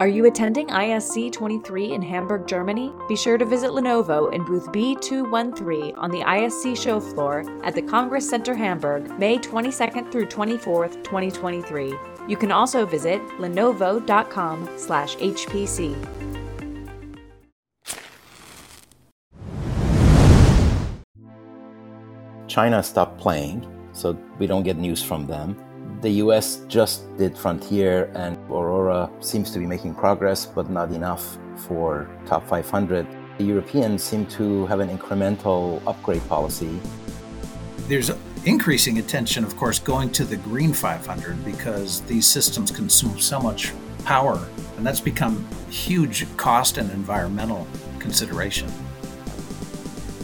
Are you attending ISC 23 in Hamburg, Germany? Be sure to visit Lenovo in booth B213 on the ISC show floor at the Congress Center Hamburg, May 22nd through 24th, 2023. You can also visit lenovo.com/hpc. China stopped playing, so we don't get news from them. The US just did Frontier, and Seems to be making progress, but not enough for top 500. The Europeans seem to have an incremental upgrade policy. There's increasing attention, of course, going to the Green 500 because these systems consume so much power, and that's become huge cost and environmental consideration.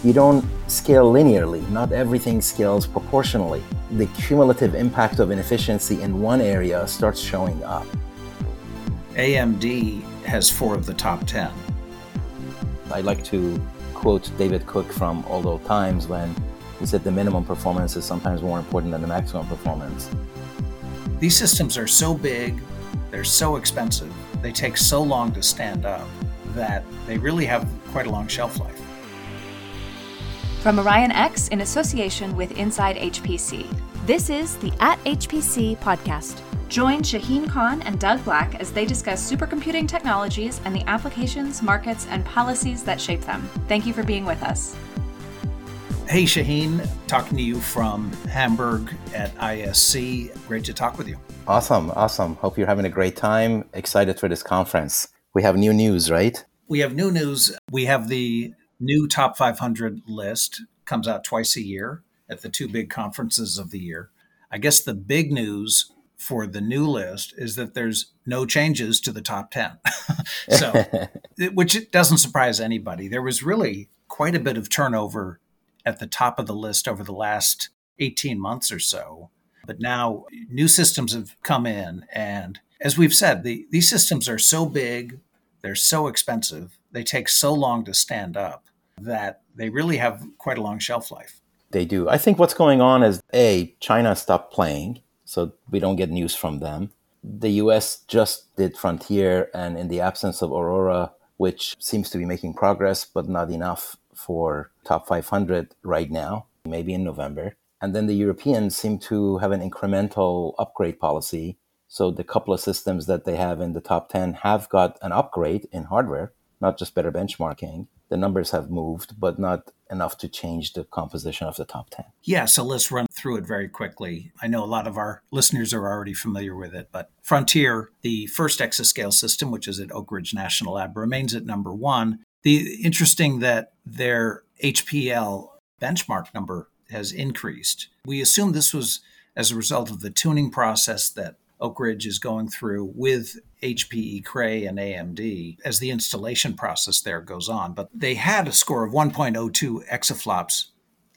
You don't scale linearly, not everything scales proportionally. The cumulative impact of inefficiency in one area starts showing up. AMD has four of the top 10. I like to quote David Kuck from Old Old Times when he said the minimum performance is sometimes more important than the maximum performance. These systems are so big, they're so expensive, they take so long to stand up that they really have quite a long shelf life. From OrionX in association with Inside HPC, this is the At HPC podcast. Join Shaheen Khan and Doug Black as they discuss supercomputing technologies and the applications, markets, and policies that shape them. Thank you for being with us. Hey, Shaheen, talking to you from Hamburg at ISC. Great to talk with you. Awesome, awesome. Hope you're having a great time. Excited for this conference. We have new news, right? We have new news. We have the new top 500 list comes out twice a year at the two big conferences of the year. I guess the big news for the new list is that there's no changes to the top 10. so, which doesn't surprise anybody. There was really quite a bit of turnover at the top of the list over the last 18 months or so. But now new systems have come in. And as we've said, the, these systems are so big, they're so expensive, they take so long to stand up that they really have quite a long shelf life. They do. I think what's going on is A, China stopped playing, so we don't get news from them. The US just did Frontier, and in the absence of Aurora, which seems to be making progress, but not enough for top 500 right now, maybe in November. And then the Europeans seem to have an incremental upgrade policy. So the couple of systems that they have in the top 10 have got an upgrade in hardware, not just better benchmarking the numbers have moved, but not enough to change the composition of the top 10. Yeah, so let's run through it very quickly. I know a lot of our listeners are already familiar with it, but Frontier, the first exascale system, which is at Oak Ridge National Lab, remains at number one. The interesting that their HPL benchmark number has increased. We assume this was as a result of the tuning process that Oak Ridge is going through with HPE Cray and AMD as the installation process there goes on. But they had a score of 1.02 exaflops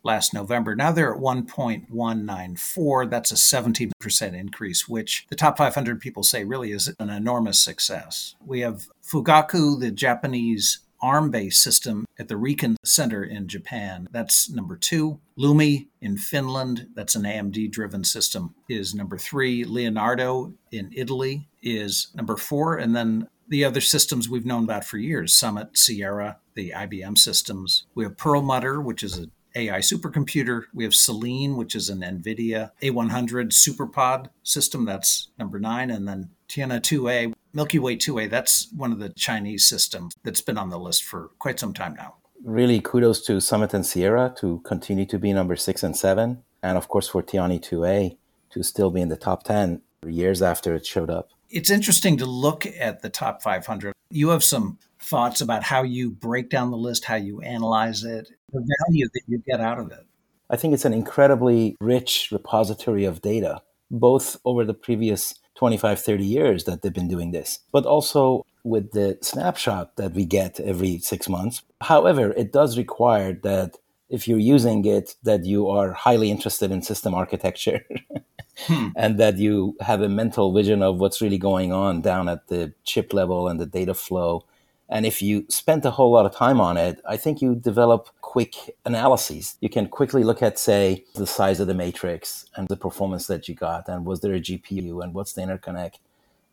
last November. Now they're at 1.194. That's a 17% increase, which the top 500 people say really is an enormous success. We have Fugaku, the Japanese ARM based system at the RIKEN Center in Japan. That's number two. Lumi in Finland, that's an AMD driven system, is number three. Leonardo in Italy is number four. And then the other systems we've known about for years Summit, Sierra, the IBM systems. We have Perlmutter, which is an AI supercomputer. We have Selene, which is an NVIDIA A100 SuperPOD system. That's number nine. And then Tianhe 2A, Milky Way 2A, that's one of the Chinese systems that's been on the list for quite some time now. Really, kudos to Summit and Sierra to continue to be number six and seven. And of course, for Tianhe 2A to still be in the top 10 years after it showed up. It's interesting to look at the top 500. You have some thoughts about how you break down the list, how you analyze it, the value that you get out of it. I think it's an incredibly rich repository of data, both over the previous 25, 30 years that they've been doing this, but also with the snapshot that we get every six months. However, it does require that if you're using it, that you are highly interested in system architecture hmm. and that you have a mental vision of what's really going on down at the chip level and the data flow. And if you spent a whole lot of time on it, I think you develop quick analyses. You can quickly look at, say, the size of the matrix and the performance that you got, and was there a GPU, and what's the interconnect,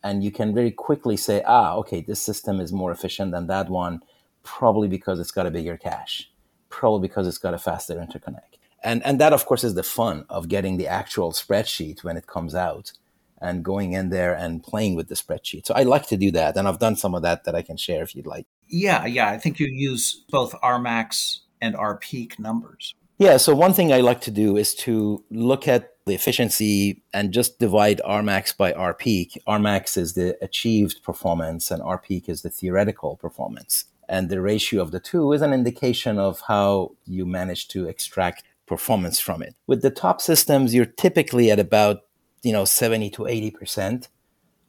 And you can very quickly say, ah, okay, this system is more efficient than that one, probably because it's got a bigger cache, probably because it's got a faster interconnect. And, and that, of course, is the fun of getting the actual spreadsheet when it comes out and going in there and playing with the spreadsheet. So I like to do that. And I've done some of that that I can share if you'd like. Yeah, yeah. I think you use both RMAX and RPEAK numbers. Yeah. So one thing I like to do is to look at the efficiency and just divide RMAX by RPEAK. RMAX is the achieved performance and RPEAK is the theoretical performance. And the ratio of the two is an indication of how you manage to extract performance from it. With the top systems, you're typically at about, you know, 70 to 80%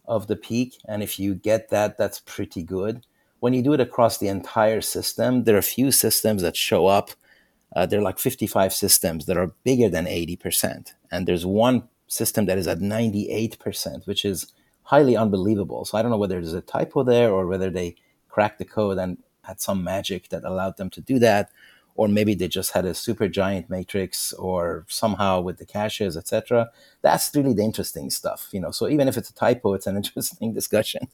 of the peak. And if you get that, that's pretty good. When you do it across the entire system, there are a few systems that show up uh, there are like 55 systems that are bigger than 80%. And there's one system that is at 98%, which is highly unbelievable. So I don't know whether there's a typo there or whether they cracked the code and had some magic that allowed them to do that. Or maybe they just had a super giant matrix or somehow with the caches, etc. That's really the interesting stuff, you know. So even if it's a typo, it's an interesting discussion.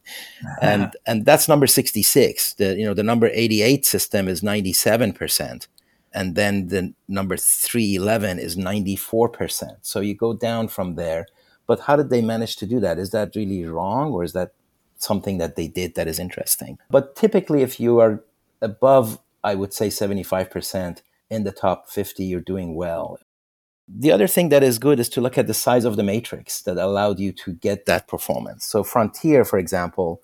Uh-huh. and and that's number 66. The you know, the number 88 system is 97% and then the number 311 is 94%. So you go down from there. But how did they manage to do that? Is that really wrong or is that something that they did that is interesting? But typically, if you are above, I would say 75% in the top 50, you're doing well. The other thing that is good is to look at the size of the matrix that allowed you to get that performance. So Frontier, for example,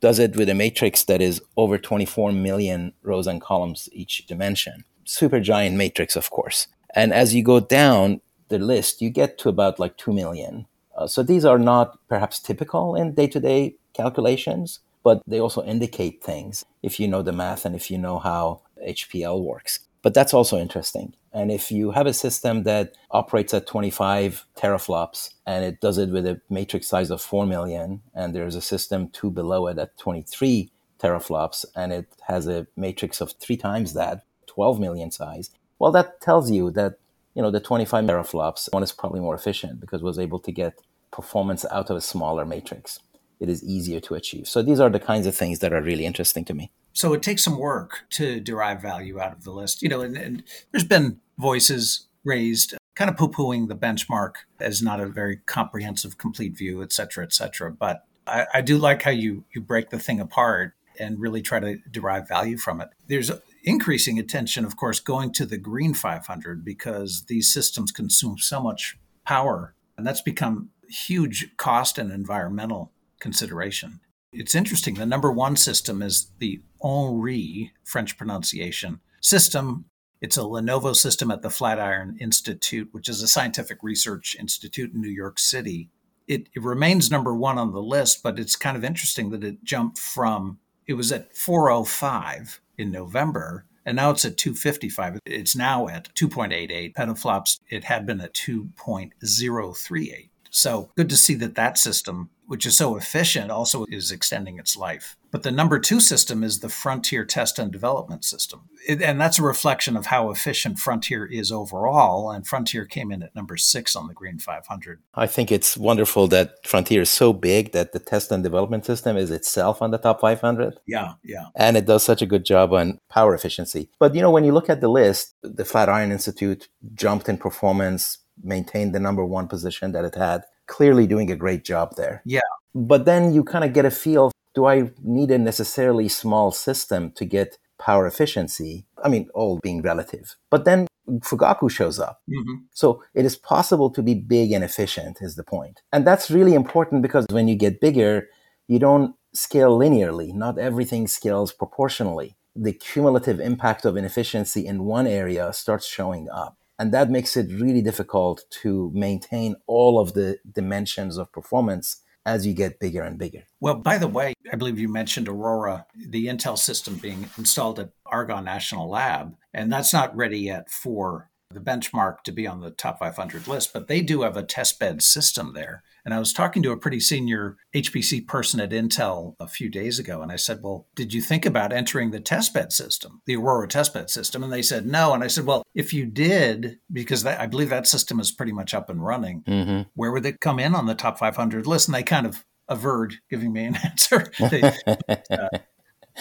does it with a matrix that is over 24 million rows and columns each dimension super giant matrix, of course. And as you go down the list, you get to about like 2 million. Uh, so these are not perhaps typical in day to day calculations, but they also indicate things if you know the math and if you know how HPL works. But that's also interesting. And if you have a system that operates at 25 teraflops and it does it with a matrix size of 4 million, and there's a system two below it at 23 teraflops and it has a matrix of three times that, 12 million size, well, that tells you that, you know, the 25 teraflops one is probably more efficient because it was able to get performance out of a smaller matrix. It is easier to achieve. So these are the kinds of things that are really interesting to me. So it takes some work to derive value out of the list. You know, and, and there's been voices raised kind of poo-pooing the benchmark as not a very comprehensive, complete view, et cetera, et cetera. But I, I do like how you you break the thing apart and really try to derive value from it. There's increasing attention, of course, going to the green 500 because these systems consume so much power. And that's become huge cost and environmental consideration. It's interesting. The number one system is the Henri, French pronunciation, system. It's a Lenovo system at the Flatiron Institute, which is a scientific research institute in New York City. It, it remains number one on the list, but it's kind of interesting that it jumped from, it was at 405 in November. And now it's at 255. It's now at 2.88 petaflops. It had been at 2.038. So good to see that that system which is so efficient, also is extending its life. But the number two system is the Frontier Test and Development System. It, and that's a reflection of how efficient Frontier is overall. And Frontier came in at number six on the Green 500. I think it's wonderful that Frontier is so big that the test and development system is itself on the top 500. Yeah, yeah. And it does such a good job on power efficiency. But, you know, when you look at the list, the Flatiron Institute jumped in performance, maintained the number one position that it had clearly doing a great job there. Yeah. But then you kind of get a feel do I need a necessarily small system to get power efficiency? I mean, all being relative. But then Fugaku shows up. Mm-hmm. So it is possible to be big and efficient, is the point. And that's really important because when you get bigger, you don't scale linearly. Not everything scales proportionally. The cumulative impact of inefficiency in one area starts showing up. And that makes it really difficult to maintain all of the dimensions of performance as you get bigger and bigger. Well, by the way, I believe you mentioned Aurora, the Intel system being installed at Argonne National Lab, and that's not ready yet for the benchmark to be on the top 500 list, but they do have a testbed system there. And I was talking to a pretty senior HPC person at Intel a few days ago, and I said, Well, did you think about entering the testbed system, the Aurora testbed system? And they said, No. And I said, Well, if you did, because that, I believe that system is pretty much up and running, mm-hmm. where would it come in on the top 500 list? And they kind of averred giving me an answer. they, uh,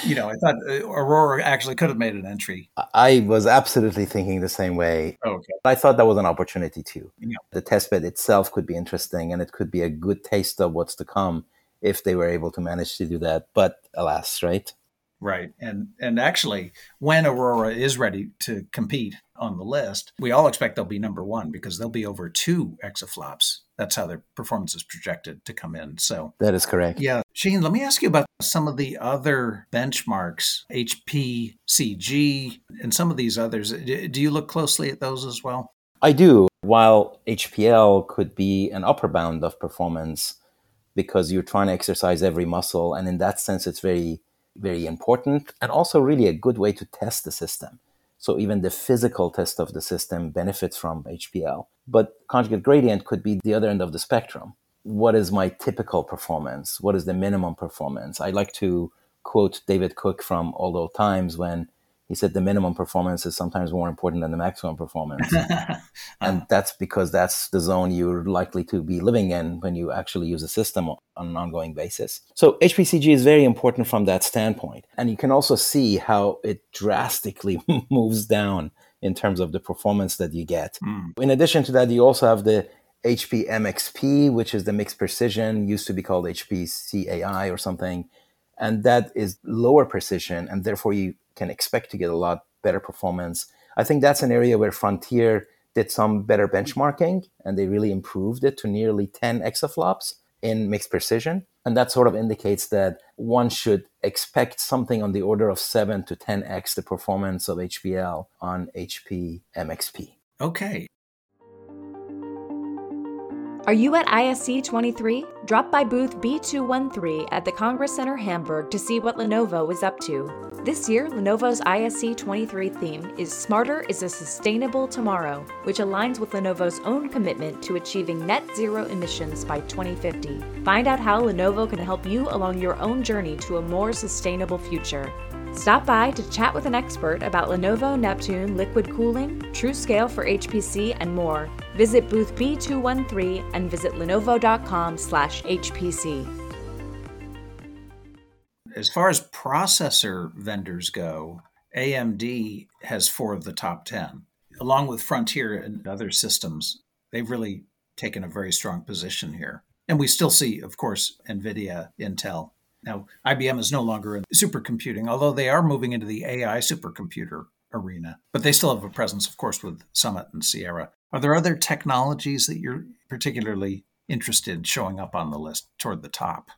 you know, I thought uh, Aurora actually could have made an entry. I was absolutely thinking the same way. Okay. I thought that was an opportunity too. Yeah. The testbed itself could be interesting and it could be a good taste of what's to come if they were able to manage to do that. But alas, right? Right. And and actually when Aurora is ready to compete on the list, we all expect they'll be number 1 because they'll be over 2 exaflops. That's how their performance is projected to come in. So That is correct. Yeah. Shaheen, let me ask you about some of the other benchmarks, HPCG and some of these others. Do you look closely at those as well? I do. While HPL could be an upper bound of performance because you're trying to exercise every muscle and in that sense it's very very important and also really a good way to test the system. So even the physical test of the system benefits from HPL. But conjugate gradient could be the other end of the spectrum. What is my typical performance? What is the minimum performance? I like to quote David Kuck from Old Old Times when he said the minimum performance is sometimes more important than the maximum performance. and that's because that's the zone you're likely to be living in when you actually use a system on an ongoing basis. So HPCG is very important from that standpoint. And you can also see how it drastically moves down in terms of the performance that you get. Mm. In addition to that, you also have the HPL-MxP, which is the mixed precision, used to be called HPL-AI or something. And that is lower precision, and therefore you can expect to get a lot better performance. I think that's an area where Frontier did some better benchmarking and they really improved it to nearly 10 exaflops in mixed precision. And that sort of indicates that one should expect something on the order of 7 to 10x the performance of HPL on HP MXP. Okay. Are you at ISC 23? Drop by booth B213 at the Congress Center Hamburg to see what Lenovo is up to. This year, Lenovo's ISC 23 theme is Smarter is a Sustainable Tomorrow, which aligns with Lenovo's own commitment to achieving net zero emissions by 2050. Find out how Lenovo can help you along your own journey to a more sustainable future. Stop by to chat with an expert about Lenovo Neptune liquid cooling, TrueScale for HPC, and more. Visit booth B213 and visit lenovo.com/hpc. As far as processor vendors go, AMD has four of the top 10. Along with Frontier and other systems, they've really taken a very strong position here. And we still see, of course, NVIDIA, Intel, now, IBM is no longer in supercomputing, although they are moving into the AI supercomputer arena, but they still have a presence, of course, with Summit and Sierra. Are there other technologies that you're particularly interested in showing up on the list toward the top?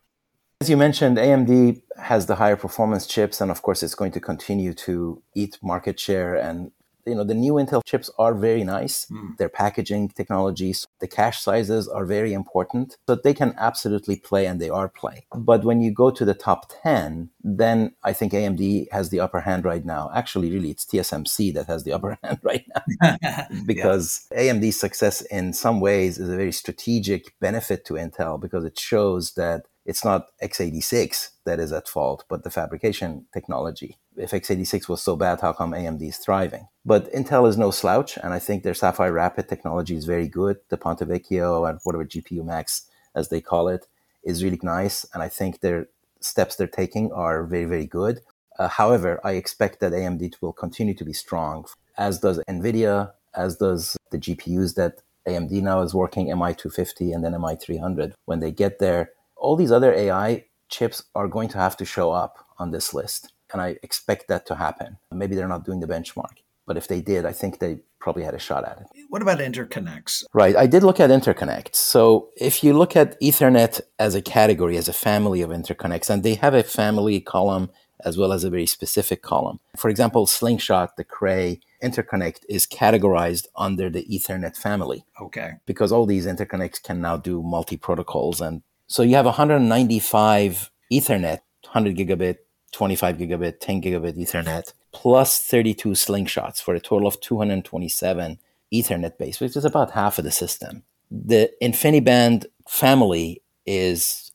As you mentioned, AMD has the higher performance chips, and of course, it's going to continue to eat market share and you know the new intel chips are very nice mm. their packaging technologies the cache sizes are very important so they can absolutely play and they are playing but when you go to the top 10 then i think amd has the upper hand right now actually really it's tsmc that has the upper hand right now because yeah. amd's success in some ways is a very strategic benefit to intel because it shows that it's not x86 that is at fault, but the fabrication technology. If x86 was so bad, how come AMD is thriving? But Intel is no slouch, and I think their Sapphire Rapid technology is very good. The Ponte Vecchio and whatever GPU Max, as they call it, is really nice, and I think their steps they're taking are very, very good. Uh, however, I expect that AMD will continue to be strong, as does NVIDIA, as does the GPUs that AMD now is working, MI250 and then MI300. When they get there, all these other AI chips are going to have to show up on this list. And I expect that to happen. Maybe they're not doing the benchmark, but if they did, I think they probably had a shot at it. What about interconnects? Right. I did look at interconnects. So if you look at Ethernet as a category, as a family of interconnects, and they have a family column as well as a very specific column. For example, Slingshot, the Cray interconnect is categorized under the Ethernet family. Okay. Because all these interconnects can now do multi protocols and so you have 195 Ethernet, 100 gigabit, 25 gigabit, 10 gigabit Ethernet, plus 32 slingshots for a total of 227 Ethernet base, which is about half of the system. The InfiniBand family is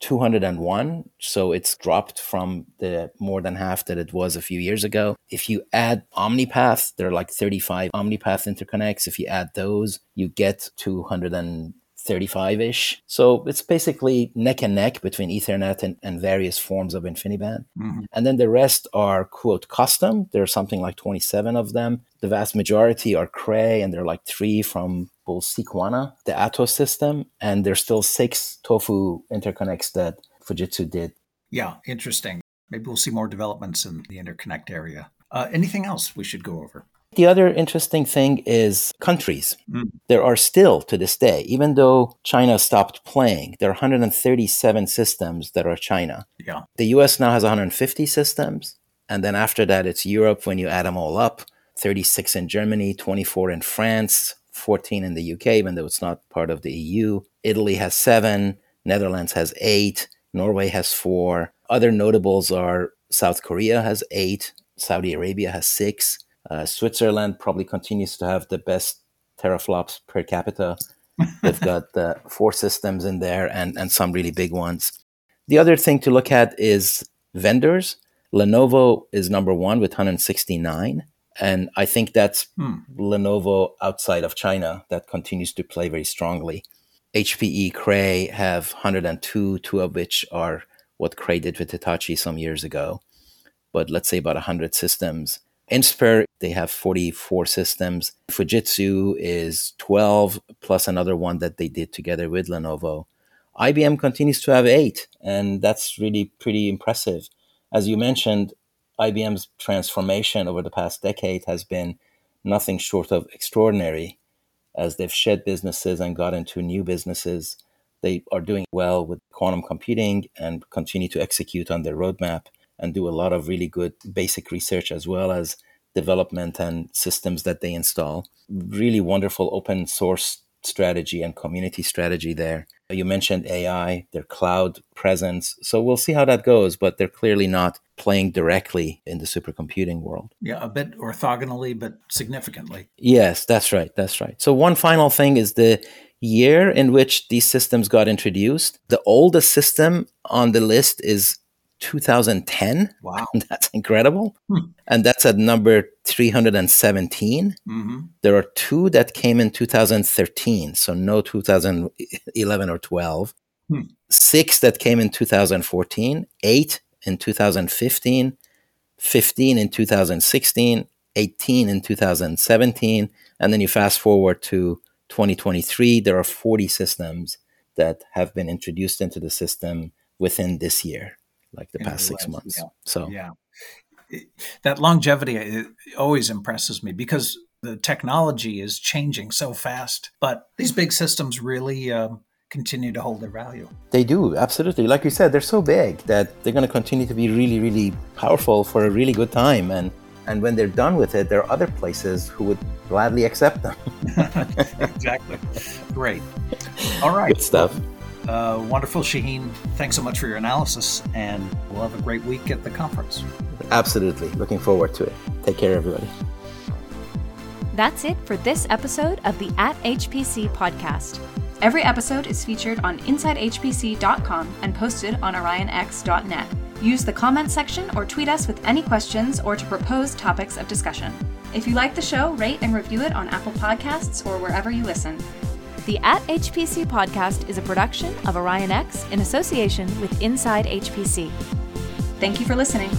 201, so it's dropped from the more than half that it was a few years ago. If you add OmniPath, there are like 35 OmniPath interconnects. If you add those, you get 200 35 ish. So it's basically neck and neck between Ethernet and, and various forms of InfiniBand. Mm-hmm. And then the rest are, quote, custom. There's something like 27 of them. The vast majority are Cray, and there are like three from both Sequana, the Atos system, and there's still six Tofu interconnects that Fujitsu did. Yeah, interesting. Maybe we'll see more developments in the interconnect area. Uh, anything else we should go over? The other interesting thing is countries. Mm. There are still, to this day, even though China stopped playing, there are 137 systems that are China. Yeah. The US now has 150 systems. And then after that, it's Europe when you add them all up 36 in Germany, 24 in France, 14 in the UK, even though it's not part of the EU. Italy has seven, Netherlands has eight, Norway has four. Other notables are South Korea has eight, Saudi Arabia has six. Uh, Switzerland probably continues to have the best teraflops per capita. They've got uh, four systems in there and, and some really big ones. The other thing to look at is vendors. Lenovo is number one with 169. And I think that's hmm. Lenovo outside of China that continues to play very strongly. HPE Cray have 102, two of which are what Cray did with Hitachi some years ago. But let's say about 100 systems. Inspur, they have 44 systems. Fujitsu is 12, plus another one that they did together with Lenovo. IBM continues to have eight, and that's really pretty impressive. As you mentioned, IBM's transformation over the past decade has been nothing short of extraordinary. As they've shed businesses and got into new businesses, they are doing well with quantum computing and continue to execute on their roadmap and do a lot of really good basic research as well as development and systems that they install. Really wonderful open source strategy and community strategy there. You mentioned AI, their cloud presence. So we'll see how that goes, but they're clearly not playing directly in the supercomputing world. Yeah, a bit orthogonally, but significantly. Yes, that's right. That's right. So, one final thing is the year in which these systems got introduced. The oldest system on the list is 2010. Wow. That's incredible. Hmm. And that's at number 317. Mm-hmm. There are two that came in 2013, so no 2011 or 12. Hmm. Six that came in 2014, eight in 2015, 15 in 2016, 18 in 2017. And then you fast forward to 2023, there are 40 systems that have been introduced into the system within this year like the in past six months. Yeah. So yeah, that longevity always impresses me because the technology is changing so fast. But these big systems really um, continue to hold their value. They do absolutely. Like you said, they're so big that they're going to continue to be really, really powerful for a really good time. And and when they're done with it, there are other places who would gladly accept them. exactly. Great. All right. Good stuff. Uh, wonderful, Shaheen. Thanks so much for your analysis, and we'll have a great week at the conference. Absolutely. Looking forward to it. Take care, everybody. That's it for this episode of the At HPC podcast. Every episode is featured on InsideHPC.com and posted on OrionX.net. Use the comment section or tweet us with any questions or to propose topics of discussion. If you like the show, rate and review it on Apple Podcasts or wherever you listen. The At HPC podcast is a production of OrionX in association with Inside HPC. Thank you for listening.